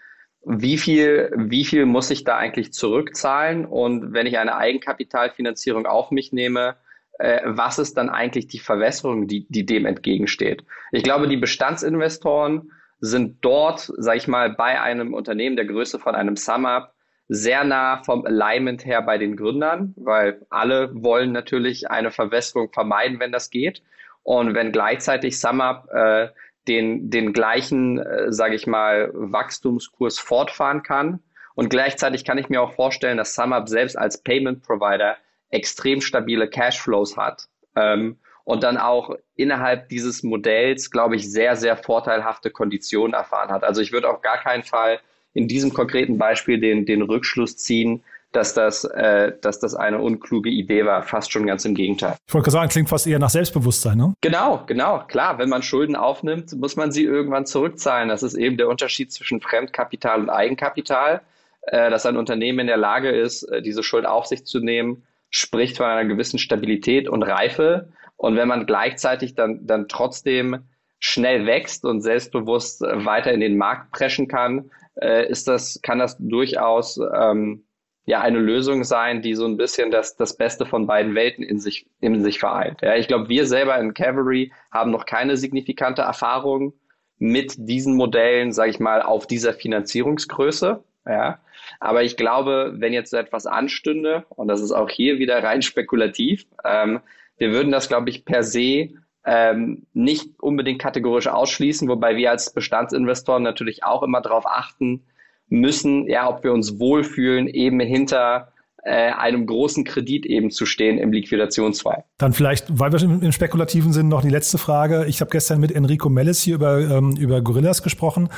wie viel, wie viel muss ich da eigentlich zurückzahlen? Und wenn ich eine Eigenkapitalfinanzierung auf mich nehme, äh, was ist dann eigentlich die Verwässerung, die, die dem entgegensteht? Ich glaube, die Bestandsinvestoren sind dort, sage ich mal, bei einem Unternehmen der Größe von einem SumUp sehr nah vom Alignment her bei den Gründern, weil alle wollen natürlich eine Verwässerung vermeiden, wenn das geht. Und wenn gleichzeitig SumUp äh, den, den gleichen, äh, sage ich mal, Wachstumskurs fortfahren kann. Und gleichzeitig kann ich mir auch vorstellen, dass SumUp selbst als Payment Provider extrem stabile Cashflows hat. Ähm, und dann auch innerhalb dieses Modells, glaube ich, sehr, sehr vorteilhafte Konditionen erfahren hat. Also ich würde auf gar keinen Fall in diesem konkreten Beispiel den, den Rückschluss ziehen, dass das, äh, dass das eine unkluge Idee war. Fast schon ganz im Gegenteil. Ich wollte sagen, klingt fast eher nach Selbstbewusstsein, ne? Genau, genau. Klar, wenn man Schulden aufnimmt, muss man sie irgendwann zurückzahlen. Das ist eben der Unterschied zwischen Fremdkapital und Eigenkapital. Äh, dass ein Unternehmen in der Lage ist, äh, diese Schuld auf sich zu nehmen, spricht von einer gewissen Stabilität und Reife. Und wenn man gleichzeitig dann, dann trotzdem schnell wächst und selbstbewusst äh, weiter in den Markt preschen kann, äh, ist das, kann das durchaus ähm, ja eine Lösung sein, die so ein bisschen das, das Beste von beiden Welten in sich, in sich vereint. Ja, ich glaube, wir selber in Cavalry haben noch keine signifikante Erfahrung mit diesen Modellen, sage ich mal, auf dieser Finanzierungsgröße. Ja, aber ich glaube, wenn jetzt so etwas anstünde, und das ist auch hier wieder rein spekulativ, ähm, wir würden das, glaube ich, per se ähm, nicht unbedingt kategorisch ausschließen, wobei wir als Bestandsinvestoren natürlich auch immer darauf achten, müssen, ja, ob wir uns wohlfühlen, eben hinter äh, einem großen Kredit eben zu stehen im Liquidationsfall. Dann vielleicht, weil wir im, im spekulativen sind, noch die letzte Frage. Ich habe gestern mit Enrico Mellis hier über, ähm, über Gorillas gesprochen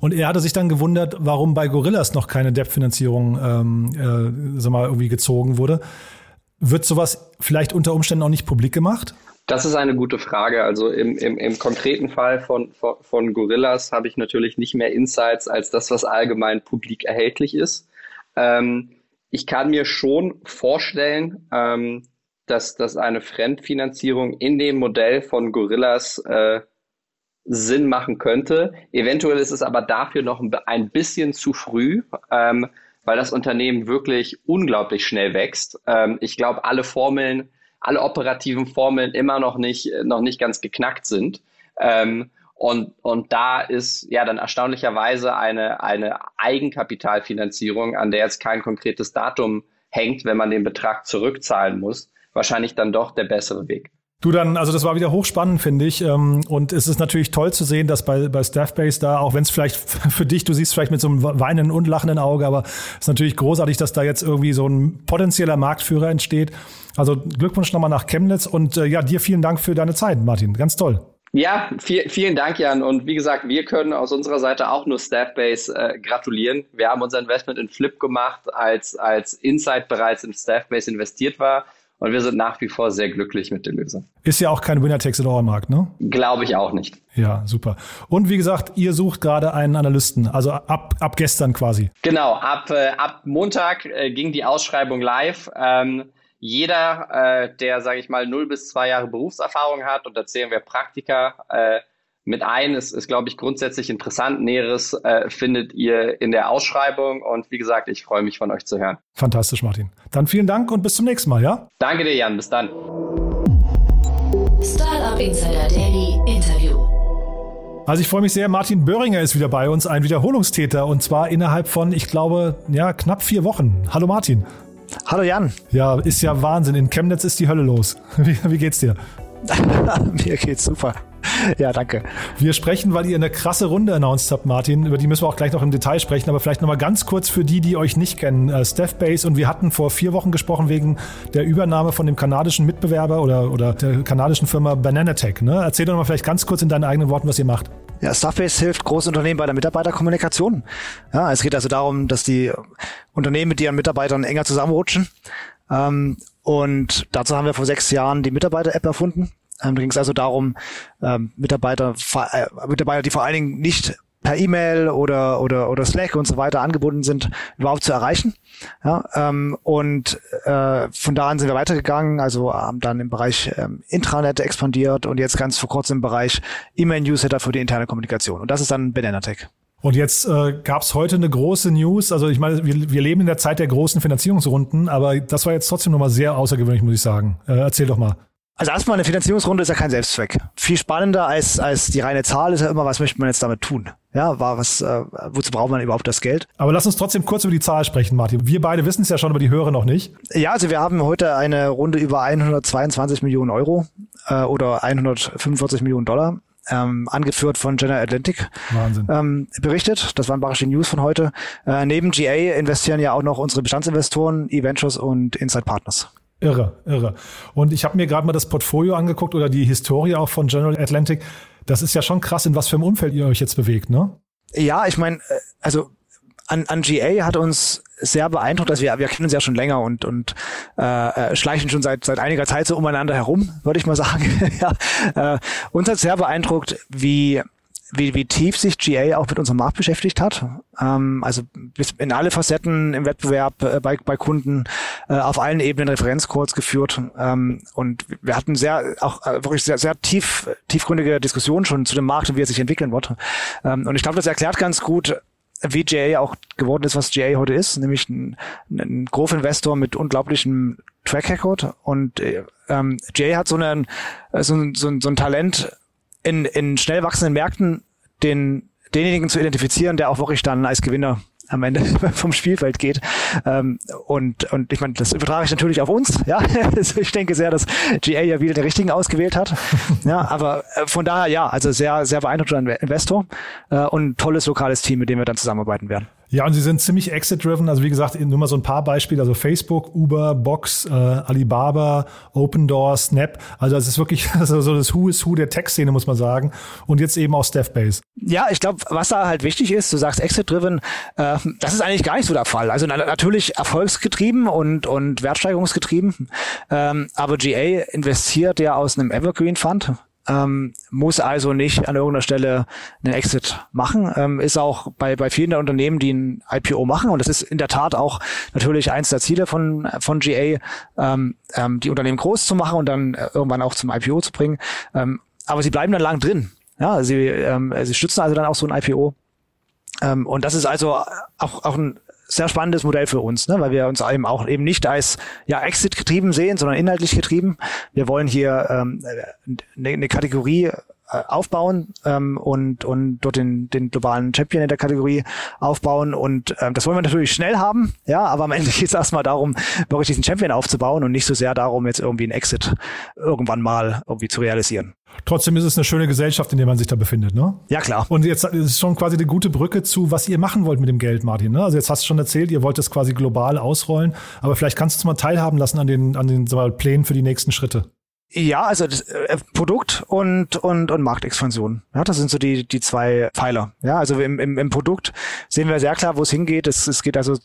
und er hatte sich dann gewundert, warum bei Gorillas noch keine Debt-Finanzierung ähm, äh, irgendwie gezogen wurde. Wird sowas vielleicht unter Umständen auch nicht publik gemacht? Das ist eine gute Frage. Also im, im, im konkreten Fall von, von, von Gorillas habe ich natürlich nicht mehr Insights als das, was allgemein publik erhältlich ist. Ähm, ich kann mir schon vorstellen, ähm, dass, dass eine Fremdfinanzierung in dem Modell von Gorillas äh, Sinn machen könnte. Eventuell ist es aber dafür noch ein bisschen zu früh, ähm, weil das Unternehmen wirklich unglaublich schnell wächst. Ähm, ich glaube, alle Formeln alle operativen Formeln immer noch nicht, noch nicht ganz geknackt sind. Ähm, und, und da ist ja dann erstaunlicherweise eine, eine Eigenkapitalfinanzierung, an der jetzt kein konkretes Datum hängt, wenn man den Betrag zurückzahlen muss, wahrscheinlich dann doch der bessere Weg. Du dann, also das war wieder hochspannend, finde ich. Ähm, und es ist natürlich toll zu sehen, dass bei, bei Staffbase da, auch wenn es vielleicht für dich, du siehst vielleicht mit so einem weinenden und lachenden Auge, aber es ist natürlich großartig, dass da jetzt irgendwie so ein potenzieller Marktführer entsteht. Also Glückwunsch nochmal nach Chemnitz und äh, ja, dir vielen Dank für deine Zeit, Martin. Ganz toll. Ja, viel, vielen Dank, Jan. Und wie gesagt, wir können aus unserer Seite auch nur Staffbase äh, gratulieren. Wir haben unser Investment in Flip gemacht, als, als Insight bereits in Staffbase investiert war. Und wir sind nach wie vor sehr glücklich mit der Lösung. Ist ja auch kein Winner-Takes-it-all-Markt, ne? Glaube ich auch nicht. Ja, super. Und wie gesagt, ihr sucht gerade einen Analysten, also ab, ab gestern quasi. Genau, ab, äh, ab Montag äh, ging die Ausschreibung live. Ähm, jeder, äh, der, sage ich mal, null bis zwei Jahre Berufserfahrung hat, und da zählen wir Praktika, äh, mit ein. Es ist, glaube ich, grundsätzlich interessant. Näheres äh, findet ihr in der Ausschreibung. Und wie gesagt, ich freue mich von euch zu hören. Fantastisch, Martin. Dann vielen Dank und bis zum nächsten Mal, ja? Danke dir, Jan. Bis dann. Startup Insider Daily Interview. Also ich freue mich sehr, Martin Böhringer ist wieder bei uns, ein Wiederholungstäter und zwar innerhalb von, ich glaube, ja, knapp vier Wochen. Hallo Martin. Hallo Jan. Ja, ist ja Wahnsinn. In Chemnitz ist die Hölle los. Wie, wie geht's dir? Mir geht's super. Ja, danke. Wir sprechen, weil ihr eine krasse Runde announced habt, Martin. Über die müssen wir auch gleich noch im Detail sprechen, aber vielleicht nochmal ganz kurz für die, die euch nicht kennen. Äh, Base und wir hatten vor vier Wochen gesprochen wegen der Übernahme von dem kanadischen Mitbewerber oder, oder der kanadischen Firma Bananatech. Ne? Erzähl doch mal vielleicht ganz kurz in deinen eigenen Worten, was ihr macht. Ja, Staffbase hilft Großunternehmen bei der Mitarbeiterkommunikation. Ja, es geht also darum, dass die Unternehmen mit ihren Mitarbeitern enger zusammenrutschen. Ähm, und dazu haben wir vor sechs Jahren die Mitarbeiter-App erfunden. Ähm, da ging es also darum, ähm, Mitarbeiter, äh, Mitarbeiter, die vor allen Dingen nicht per E-Mail oder, oder, oder Slack und so weiter angebunden sind, überhaupt zu erreichen. Ja, ähm, und äh, von da an sind wir weitergegangen, also haben dann im Bereich ähm, Intranet expandiert und jetzt ganz vor kurzem im Bereich E-Mail-Newsletter für die interne Kommunikation. Und das ist dann Bananatech. Und jetzt äh, gab es heute eine große News. Also ich meine, wir, wir leben in der Zeit der großen Finanzierungsrunden, aber das war jetzt trotzdem nochmal sehr außergewöhnlich, muss ich sagen. Äh, erzähl doch mal. Also erstmal eine Finanzierungsrunde ist ja kein Selbstzweck. Viel spannender als, als die reine Zahl ist ja immer, was möchte man jetzt damit tun? Ja, war was, äh, wozu braucht man überhaupt das Geld? Aber lass uns trotzdem kurz über die Zahl sprechen, Martin. Wir beide wissen es ja schon, aber die Hörer noch nicht. Ja, also wir haben heute eine Runde über 122 Millionen Euro äh, oder 145 Millionen Dollar ähm, angeführt von General Atlantic Wahnsinn. Ähm, berichtet. Das waren barische News von heute. Äh, neben GA investieren ja auch noch unsere Bestandsinvestoren, E-Ventures und Inside Partners. Irre, irre. Und ich habe mir gerade mal das Portfolio angeguckt oder die Historie auch von General Atlantic. Das ist ja schon krass, in was für einem Umfeld ihr euch jetzt bewegt, ne? Ja, ich meine, äh, also an, an GA hat uns sehr beeindruckt, dass wir, wir kennen uns ja schon länger und, und äh, äh schleichen schon seit, seit einiger Zeit so umeinander herum, würde ich mal sagen. ja, äh, uns hat sehr beeindruckt, wie wie, wie tief sich GA auch mit unserem Markt beschäftigt hat. Ähm, also bis in alle Facetten im Wettbewerb äh, bei, bei Kunden äh, auf allen Ebenen Referenzcodes geführt. Ähm, und wir hatten sehr auch äh, wirklich sehr, sehr tief, tiefgründige Diskussionen schon zu dem Markt und wie er sich entwickeln wird. Ähm, und ich glaube, das erklärt ganz gut, wie GA auch geworden ist, was GA heute ist, nämlich ein, ein Growth-Investor mit unglaublichem Track Record. Und äh, ähm, GA hat so, einen, so, so, so ein Talent, in, in schnell wachsenden Märkten den, denjenigen zu identifizieren, der auch wirklich dann als Gewinner am Ende vom Spielfeld geht. Ähm, und, und ich meine, das übertrage ich natürlich auf uns. Ja, also ich denke sehr, dass GA ja wieder den richtigen ausgewählt hat. Ja, aber äh, von daher ja, also sehr, sehr beeindruckender Investor äh, und tolles lokales Team, mit dem wir dann zusammenarbeiten werden. Ja, und sie sind ziemlich exit-driven. Also wie gesagt, nur mal so ein paar Beispiele. Also Facebook, Uber, Box, äh, Alibaba, Open Door, Snap. Also das ist wirklich also so das Who is Who der Tech-Szene, muss man sagen. Und jetzt eben auch Staffbase. Ja, ich glaube, was da halt wichtig ist, du sagst exit-driven, äh, das ist eigentlich gar nicht so der Fall. Also na natürlich erfolgsgetrieben und, und wertsteigerungsgetrieben. Ähm, aber GA investiert ja aus einem Evergreen Fund ähm, muss also nicht an irgendeiner Stelle einen Exit machen. Ähm, ist auch bei, bei vielen der Unternehmen, die ein IPO machen, und das ist in der Tat auch natürlich eins der Ziele von, von GA, ähm, ähm, die Unternehmen groß zu machen und dann äh, irgendwann auch zum IPO zu bringen. Ähm, aber sie bleiben dann lang drin. Ja, sie, ähm, sie stützen also dann auch so ein IPO. Ähm, und das ist also auch, auch ein sehr spannendes Modell für uns, ne? weil wir uns eben auch eben nicht als ja Exit getrieben sehen, sondern inhaltlich getrieben. Wir wollen hier ähm, eine, eine Kategorie äh, aufbauen ähm, und und dort den den globalen Champion in der Kategorie aufbauen und ähm, das wollen wir natürlich schnell haben, ja, aber am Ende geht es erstmal darum, wirklich diesen Champion aufzubauen und nicht so sehr darum, jetzt irgendwie einen Exit irgendwann mal irgendwie zu realisieren. Trotzdem ist es eine schöne Gesellschaft, in der man sich da befindet, ne? Ja, klar. Und jetzt ist es schon quasi eine gute Brücke zu, was ihr machen wollt mit dem Geld, Martin. Ne? Also jetzt hast du schon erzählt, ihr wollt es quasi global ausrollen, aber vielleicht kannst du uns mal teilhaben lassen an den, an den mal, Plänen für die nächsten Schritte. Ja, also das, äh, Produkt und, und, und Marktexpansion. Ja, das sind so die, die zwei Pfeiler. Ja, also im, im, im Produkt sehen wir sehr klar, wo es hingeht. Es, es geht also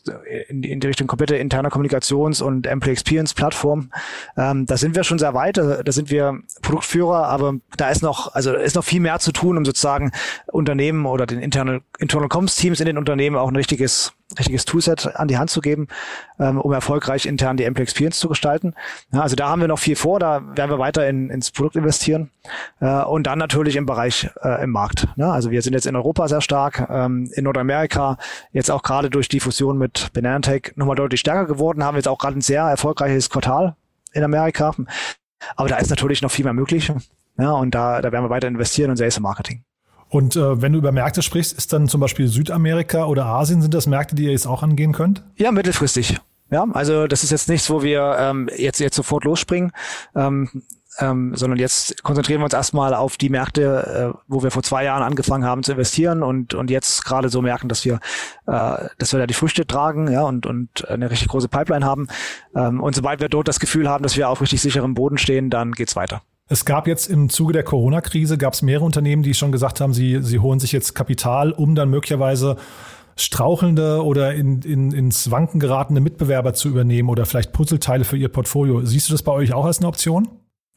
in die, in die Richtung komplette interne Kommunikations- und Employee Experience Plattform. Ähm, da sind wir schon sehr weit. Da sind wir Produktführer, aber da ist noch, also ist noch viel mehr zu tun, um sozusagen Unternehmen oder den Internal, Internal Comms Teams in den Unternehmen auch ein richtiges richtiges Toolset an die Hand zu geben, ähm, um erfolgreich intern die Employee Experience zu gestalten. Ja, also da haben wir noch viel vor, da werden wir weiter in, ins Produkt investieren äh, und dann natürlich im Bereich äh, im Markt. Ne? Also wir sind jetzt in Europa sehr stark, ähm, in Nordamerika jetzt auch gerade durch die Fusion mit Bananatech nochmal deutlich stärker geworden, haben jetzt auch gerade ein sehr erfolgreiches Quartal in Amerika. Aber da ist natürlich noch viel mehr möglich. Ja, und da, da werden wir weiter investieren und Sales und Marketing. Und äh, wenn du über Märkte sprichst, ist dann zum Beispiel Südamerika oder Asien, sind das Märkte, die ihr jetzt auch angehen könnt? Ja, mittelfristig. Ja, also das ist jetzt nichts, wo wir ähm, jetzt jetzt sofort losspringen. Ähm, ähm, sondern jetzt konzentrieren wir uns erstmal auf die Märkte, äh, wo wir vor zwei Jahren angefangen haben zu investieren und, und jetzt gerade so merken, dass wir, äh, dass wir da die Früchte tragen ja, und, und eine richtig große Pipeline haben. Ähm, und sobald wir dort das Gefühl haben, dass wir auf richtig sicherem Boden stehen, dann geht's weiter. Es gab jetzt im Zuge der Corona-Krise, gab es mehrere Unternehmen, die schon gesagt haben, sie, sie holen sich jetzt Kapital, um dann möglicherweise strauchelnde oder in, in, ins Wanken geratene Mitbewerber zu übernehmen oder vielleicht Puzzleteile für ihr Portfolio. Siehst du das bei euch auch als eine Option?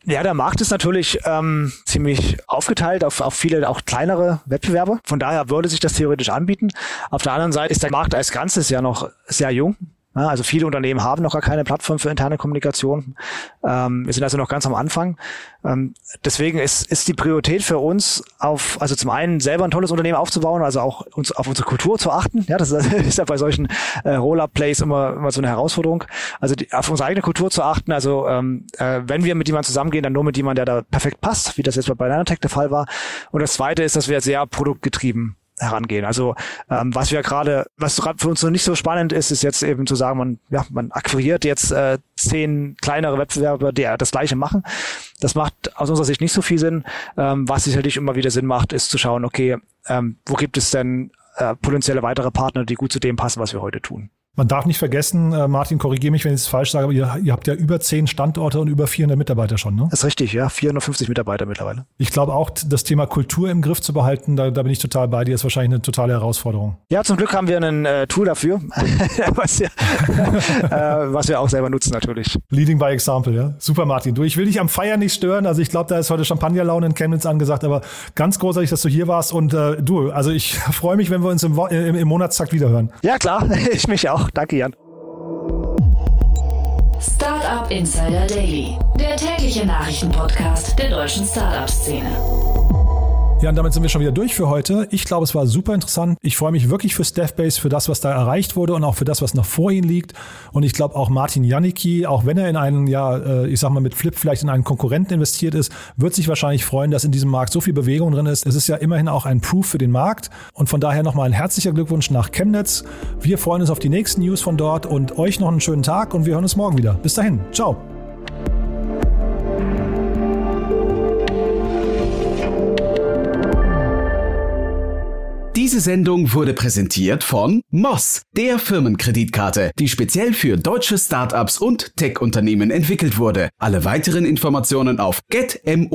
Ja, der Markt ist natürlich ähm, ziemlich aufgeteilt auf, auf viele auch kleinere Wettbewerber. Von daher würde sich das theoretisch anbieten. Auf der anderen Seite ist der Markt als Ganzes ja noch sehr jung. Also viele Unternehmen haben noch gar keine Plattform für interne Kommunikation. Ähm, wir sind also noch ganz am Anfang. Ähm, deswegen ist, ist die Priorität für uns auf, also zum einen selber ein tolles Unternehmen aufzubauen, also auch uns auf unsere Kultur zu achten. Ja, das ist, ist ja bei solchen äh, Roll-Up-Plays immer, immer so eine Herausforderung. Also die, auf unsere eigene Kultur zu achten. Also ähm, äh, wenn wir mit jemandem zusammengehen, dann nur mit jemandem, der da perfekt passt, wie das jetzt bei Nanotech der Fall war. Und das zweite ist, dass wir sehr produktgetrieben herangehen. Also ähm, was wir gerade, was gerade für uns noch nicht so spannend ist, ist jetzt eben zu sagen, man, ja, man akquiriert jetzt äh, zehn kleinere Wettbewerber, die das gleiche machen. Das macht aus unserer Sicht nicht so viel Sinn. Ähm, was sicherlich immer wieder Sinn macht, ist zu schauen, okay, ähm, wo gibt es denn äh, potenzielle weitere Partner, die gut zu dem passen, was wir heute tun. Man darf nicht vergessen, äh, Martin, korrigiere mich, wenn ich es falsch sage, aber ihr, ihr, habt ja über zehn Standorte und über 400 Mitarbeiter schon, ne? Das ist richtig, ja. 450 Mitarbeiter mittlerweile. Ich glaube auch, das Thema Kultur im Griff zu behalten, da, da bin ich total bei dir, ist wahrscheinlich eine totale Herausforderung. Ja, zum Glück haben wir ein äh, Tool dafür, was, wir, äh, was wir auch selber nutzen natürlich. Leading by example, ja. Super, Martin. Du, ich will dich am Feiern nicht stören, also ich glaube, da ist heute Champagnerlaune in Chemnitz angesagt, aber ganz großartig, dass du hier warst und äh, du, also ich freue mich, wenn wir uns im, im, im Monatstakt wiederhören. Ja, klar, ich mich auch. Danke, Jan. Startup Insider Daily, der tägliche Nachrichtenpodcast der deutschen Startup-Szene. Ja, und damit sind wir schon wieder durch für heute. Ich glaube, es war super interessant. Ich freue mich wirklich für Staffbase, für das, was da erreicht wurde und auch für das, was noch vor ihnen liegt. Und ich glaube auch Martin Janicki, auch wenn er in einen, ja, äh, ich sag mal mit Flip vielleicht in einen Konkurrenten investiert ist, wird sich wahrscheinlich freuen, dass in diesem Markt so viel Bewegung drin ist. Es ist ja immerhin auch ein Proof für den Markt. Und von daher nochmal ein herzlicher Glückwunsch nach Chemnitz. Wir freuen uns auf die nächsten News von dort und euch noch einen schönen Tag und wir hören uns morgen wieder. Bis dahin. Ciao. Diese Sendung wurde präsentiert von Moss, der Firmenkreditkarte, die speziell für deutsche Startups und Tech-Unternehmen entwickelt wurde. Alle weiteren Informationen auf getmoss.de.